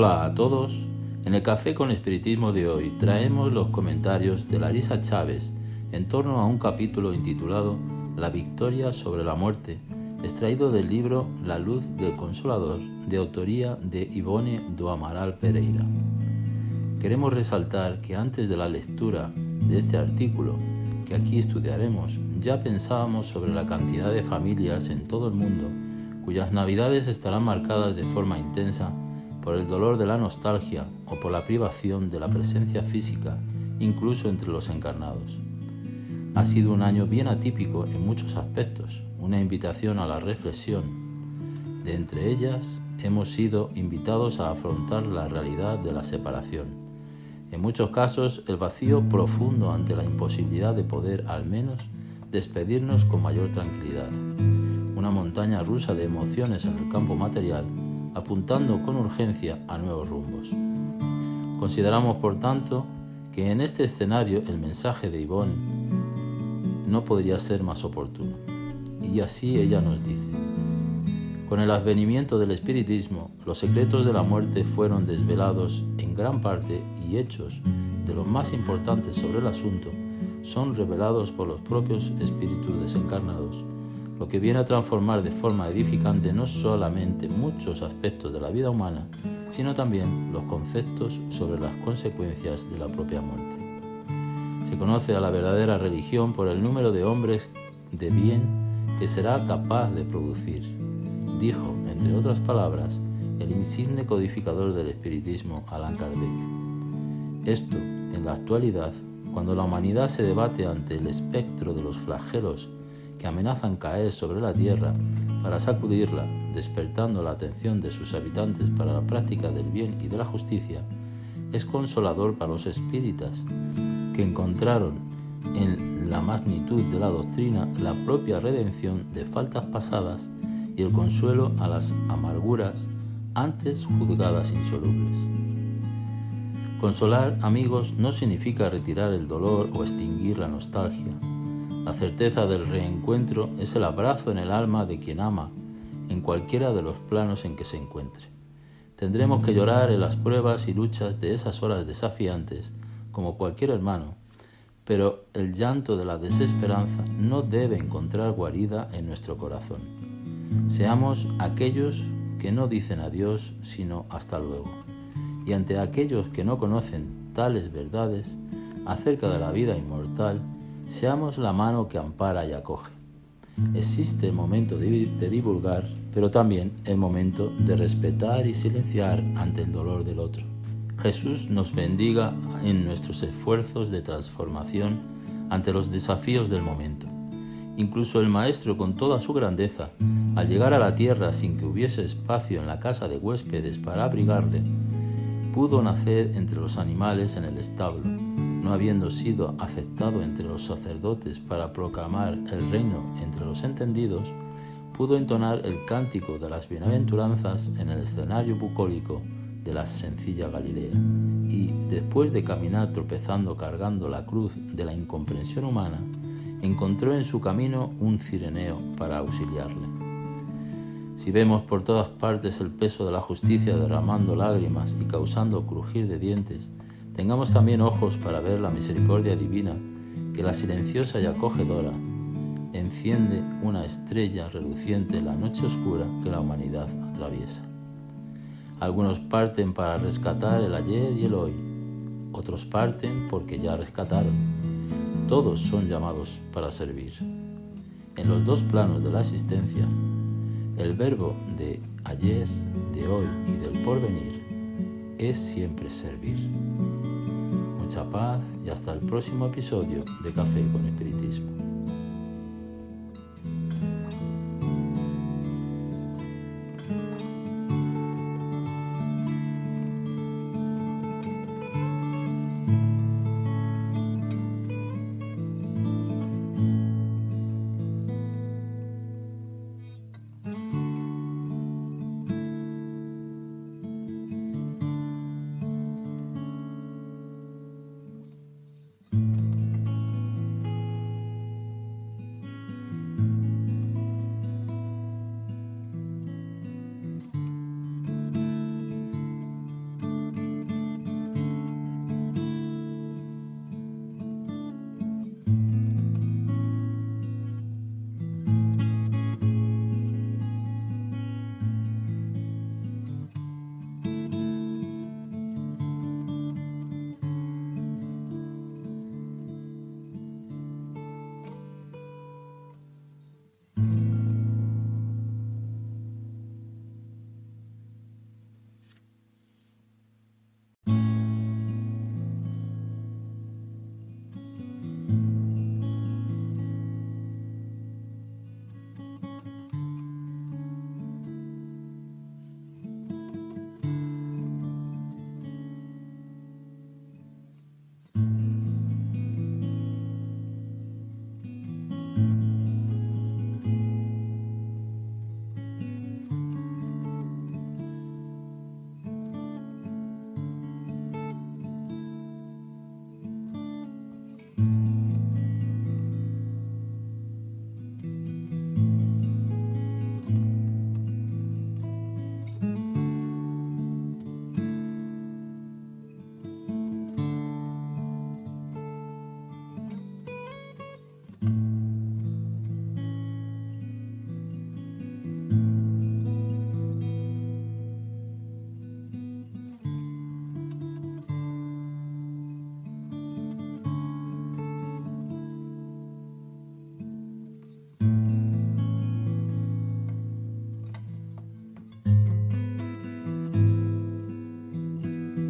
Hola a todos. En el Café con Espiritismo de hoy traemos los comentarios de Larisa Chávez en torno a un capítulo intitulado La victoria sobre la muerte, extraído del libro La luz del consolador, de autoría de Ivone do Amaral Pereira. Queremos resaltar que antes de la lectura de este artículo que aquí estudiaremos, ya pensábamos sobre la cantidad de familias en todo el mundo cuyas navidades estarán marcadas de forma intensa por el dolor de la nostalgia o por la privación de la presencia física, incluso entre los encarnados. Ha sido un año bien atípico en muchos aspectos, una invitación a la reflexión. De entre ellas, hemos sido invitados a afrontar la realidad de la separación. En muchos casos, el vacío profundo ante la imposibilidad de poder, al menos, despedirnos con mayor tranquilidad. Una montaña rusa de emociones en el campo material apuntando con urgencia a nuevos rumbos. Consideramos, por tanto, que en este escenario el mensaje de Yvonne no podría ser más oportuno. Y así ella nos dice, con el advenimiento del espiritismo, los secretos de la muerte fueron desvelados en gran parte y hechos de los más importantes sobre el asunto son revelados por los propios espíritus desencarnados lo que viene a transformar de forma edificante no solamente muchos aspectos de la vida humana, sino también los conceptos sobre las consecuencias de la propia muerte. Se conoce a la verdadera religión por el número de hombres de bien que será capaz de producir, dijo, entre otras palabras, el insigne codificador del espiritismo Allan Kardec. Esto, en la actualidad, cuando la humanidad se debate ante el espectro de los flagelos que amenazan caer sobre la tierra para sacudirla, despertando la atención de sus habitantes para la práctica del bien y de la justicia, es consolador para los espíritas, que encontraron en la magnitud de la doctrina la propia redención de faltas pasadas y el consuelo a las amarguras antes juzgadas insolubles. Consolar amigos no significa retirar el dolor o extinguir la nostalgia, la certeza del reencuentro es el abrazo en el alma de quien ama, en cualquiera de los planos en que se encuentre. Tendremos que llorar en las pruebas y luchas de esas horas desafiantes, como cualquier hermano, pero el llanto de la desesperanza no debe encontrar guarida en nuestro corazón. Seamos aquellos que no dicen adiós, sino hasta luego. Y ante aquellos que no conocen tales verdades acerca de la vida inmortal, Seamos la mano que ampara y acoge. Existe el momento de, divulgar, pero también el momento de respetar y silenciar ante el dolor del otro. Jesús nos bendiga en nuestros esfuerzos de transformación ante los desafíos del momento. Incluso el Maestro, con toda su grandeza, al llegar a la tierra sin que hubiese espacio en la casa de huéspedes para abrigarle, pudo nacer entre los animales en el establo no habiendo sido aceptado entre los sacerdotes para proclamar el reino entre los entendidos, pudo entonar el cántico de las bienaventuranzas en el escenario bucólico de la sencilla Galilea, y después de caminar tropezando cargando la cruz de la incomprensión humana, encontró en su camino un cireneo para auxiliarle. Si vemos por todas partes el peso de la justicia derramando lágrimas y causando crujir de dientes, Tengamos también ojos para ver la misericordia divina que la silenciosa y acogedora enciende una estrella reluciente en la noche oscura que la humanidad atraviesa. Algunos parten para rescatar el ayer y el hoy, otros parten porque ya rescataron. Todos son llamados para servir. En los dos planos de la existencia, el verbo de ayer, de hoy y del porvenir es siempre servir mucha paz y hasta el próximo episodio de Café con Espiritismo.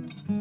Mm-hmm.